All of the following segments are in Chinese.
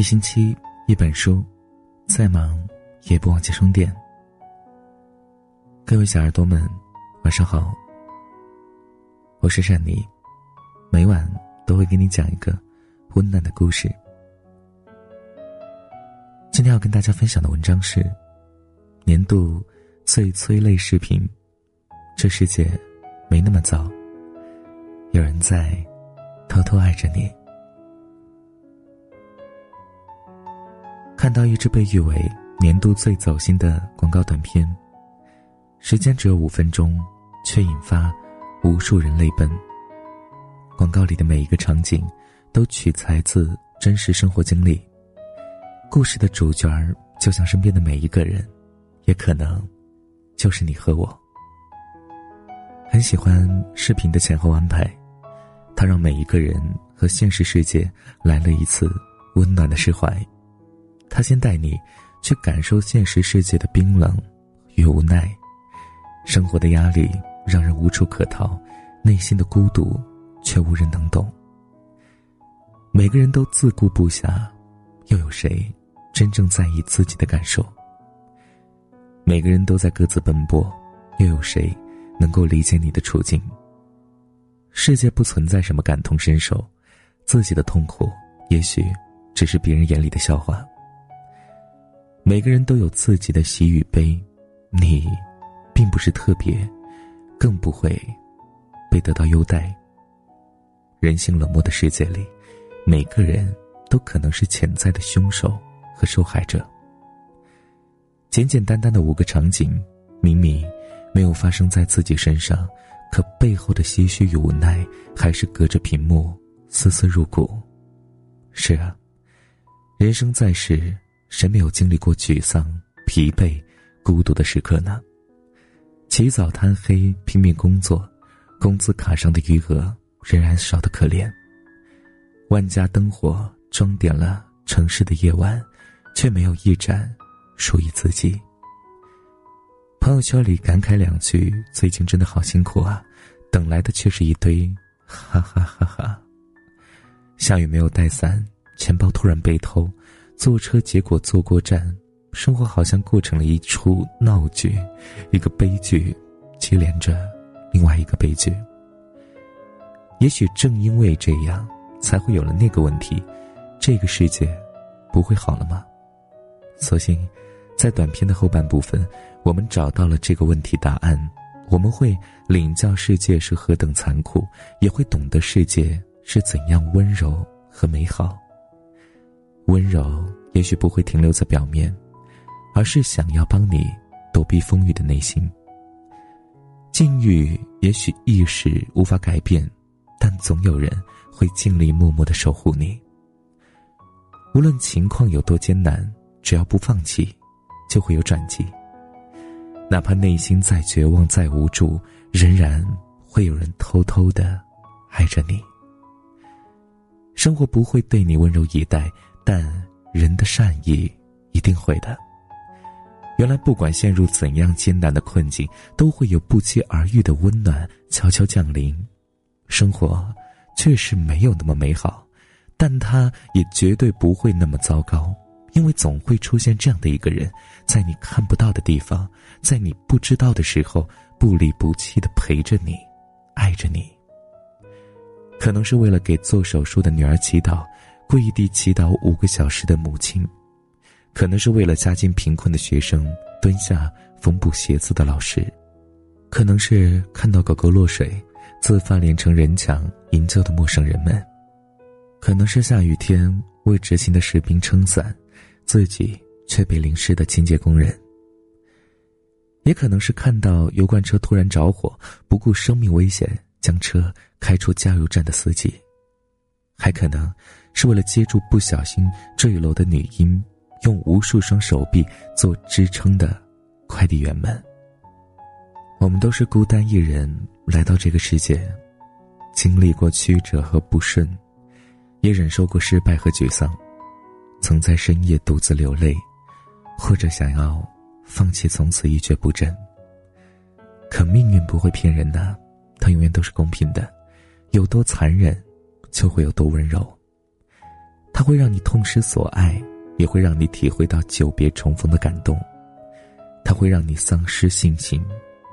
一星期一本书，再忙也不忘记充电。各位小耳朵们，晚上好。我是善妮，每晚都会给你讲一个温暖的故事。今天要跟大家分享的文章是年度最催泪视频。这世界没那么糟，有人在偷偷爱着你。看到一支被誉为年度最走心的广告短片，时间只有五分钟，却引发无数人泪奔。广告里的每一个场景，都取材自真实生活经历。故事的主角儿就像身边的每一个人，也可能就是你和我。很喜欢视频的前后安排，它让每一个人和现实世界来了一次温暖的释怀。他先带你去感受现实世界的冰冷与无奈，生活的压力让人无处可逃，内心的孤独却无人能懂。每个人都自顾不暇，又有谁真正在意自己的感受？每个人都在各自奔波，又有谁能够理解你的处境？世界不存在什么感同身受，自己的痛苦也许只是别人眼里的笑话。每个人都有自己的喜与悲，你，并不是特别，更不会被得到优待。人性冷漠的世界里，每个人都可能是潜在的凶手和受害者。简简单单的五个场景，明明没有发生在自己身上，可背后的唏嘘与无奈，还是隔着屏幕丝丝入骨。是啊，人生在世。谁没有经历过沮丧、疲惫、孤独的时刻呢？起早贪黑拼命工作，工资卡上的余额仍然少得可怜。万家灯火装点了城市的夜晚，却没有一盏属于自己。朋友圈里感慨两句：“最近真的好辛苦啊！”等来的却是一堆“哈哈哈哈”。下雨没有带伞，钱包突然被偷。坐车，结果坐过站，生活好像过成了一出闹剧，一个悲剧，接连着另外一个悲剧。也许正因为这样，才会有了那个问题：这个世界不会好了吗？所幸，在短片的后半部分，我们找到了这个问题答案。我们会领教世界是何等残酷，也会懂得世界是怎样温柔和美好。温柔也许不会停留在表面，而是想要帮你躲避风雨的内心。境遇也许一时无法改变，但总有人会尽力默默的守护你。无论情况有多艰难，只要不放弃，就会有转机。哪怕内心再绝望、再无助，仍然会有人偷偷的爱着你。生活不会对你温柔以待。但人的善意一定会的。原来，不管陷入怎样艰难的困境，都会有不期而遇的温暖悄悄降临。生活确实没有那么美好，但它也绝对不会那么糟糕，因为总会出现这样的一个人，在你看不到的地方，在你不知道的时候，不离不弃的陪着你，爱着你。可能是为了给做手术的女儿祈祷。跪地祈祷五个小时的母亲，可能是为了家境贫困的学生蹲下缝补鞋子的老师，可能是看到狗狗落水，自发连成人墙营救的陌生人们，可能是下雨天为执勤的士兵撑伞，自己却被淋湿的清洁工人，也可能是看到油罐车突然着火，不顾生命危险将车开出加油站的司机，还可能。是为了接住不小心坠楼的女婴，用无数双手臂做支撑的快递员们。我们都是孤单一人来到这个世界，经历过曲折和不顺，也忍受过失败和沮丧，曾在深夜独自流泪，或者想要放弃从此一蹶不振。可命运不会骗人的，它永远都是公平的，有多残忍，就会有多温柔。它会让你痛失所爱，也会让你体会到久别重逢的感动；它会让你丧失信心，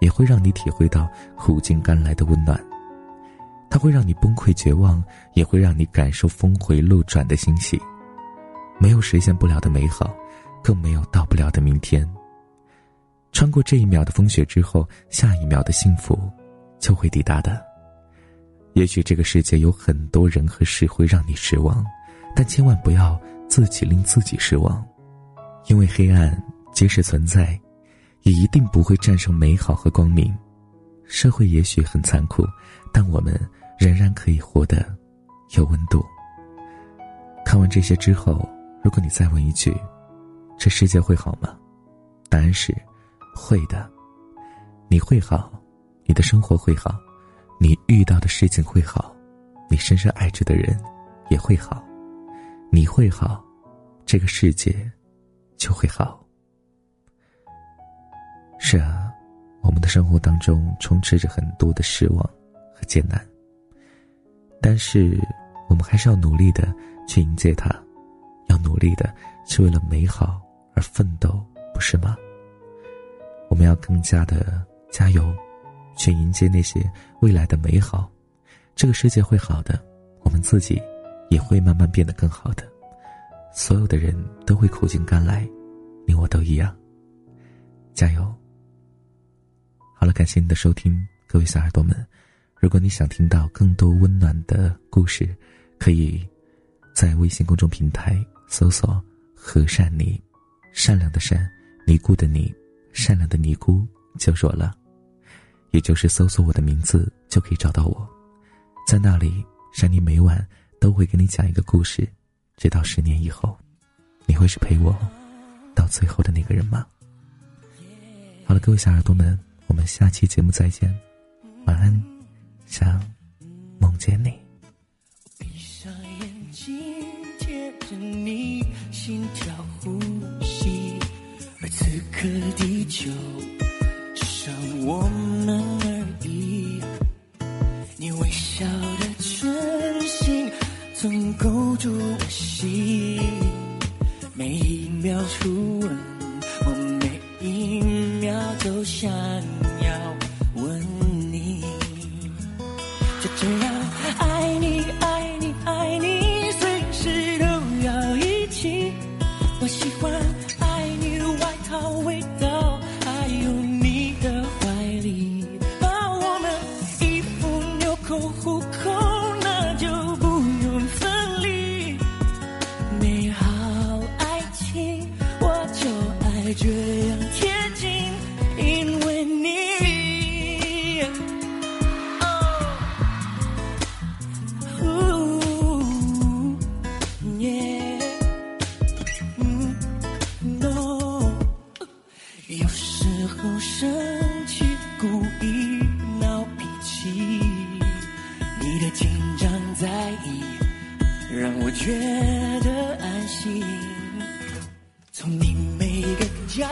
也会让你体会到苦尽甘来的温暖；它会让你崩溃绝望，也会让你感受峰回路转的欣喜。没有实现不了的美好，更没有到不了的明天。穿过这一秒的风雪之后，下一秒的幸福就会抵达的。也许这个世界有很多人和事会让你失望，但千万不要自己令自己失望，因为黑暗即使存在，也一定不会战胜美好和光明。社会也许很残酷，但我们仍然可以活得有温度。看完这些之后。如果你再问一句：“这世界会好吗？”答案是：会的。你会好，你的生活会好，你遇到的事情会好，你深深爱着的人也会好。你会好，这个世界就会好。是啊，我们的生活当中充斥着很多的失望和艰难，但是我们还是要努力的去迎接它。要努力的是为了美好而奋斗，不是吗？我们要更加的加油，去迎接那些未来的美好。这个世界会好的，我们自己也会慢慢变得更好的。所有的人都会苦尽甘来，你我都一样。加油！好了，感谢你的收听，各位小耳朵们。如果你想听到更多温暖的故事，可以在微信公众平台。搜索“和善尼”，善良的善，尼姑的尼，善良的尼姑就是我了。也就是搜索我的名字就可以找到我，在那里，善妮每晚都会给你讲一个故事，直到十年以后，你会是陪我到最后的那个人吗？好了，各位小耳朵们，我们下期节目再见，晚安，想梦见你。心跳呼吸，而此刻地球只剩我们曾勾住我心。每一秒初吻，我每一秒都想要吻你。就这样爱你，爱你，爱你。随时都要一起，我喜欢爱让我觉得安心，从你每个角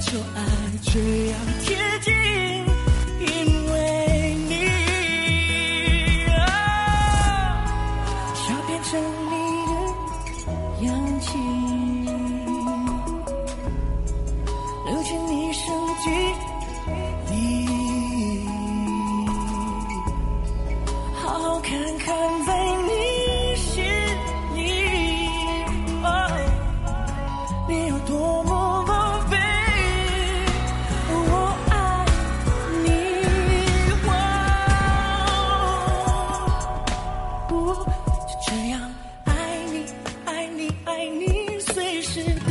就爱这样贴近因为你啊想变成你的氧气。流进你身体里好好看看在是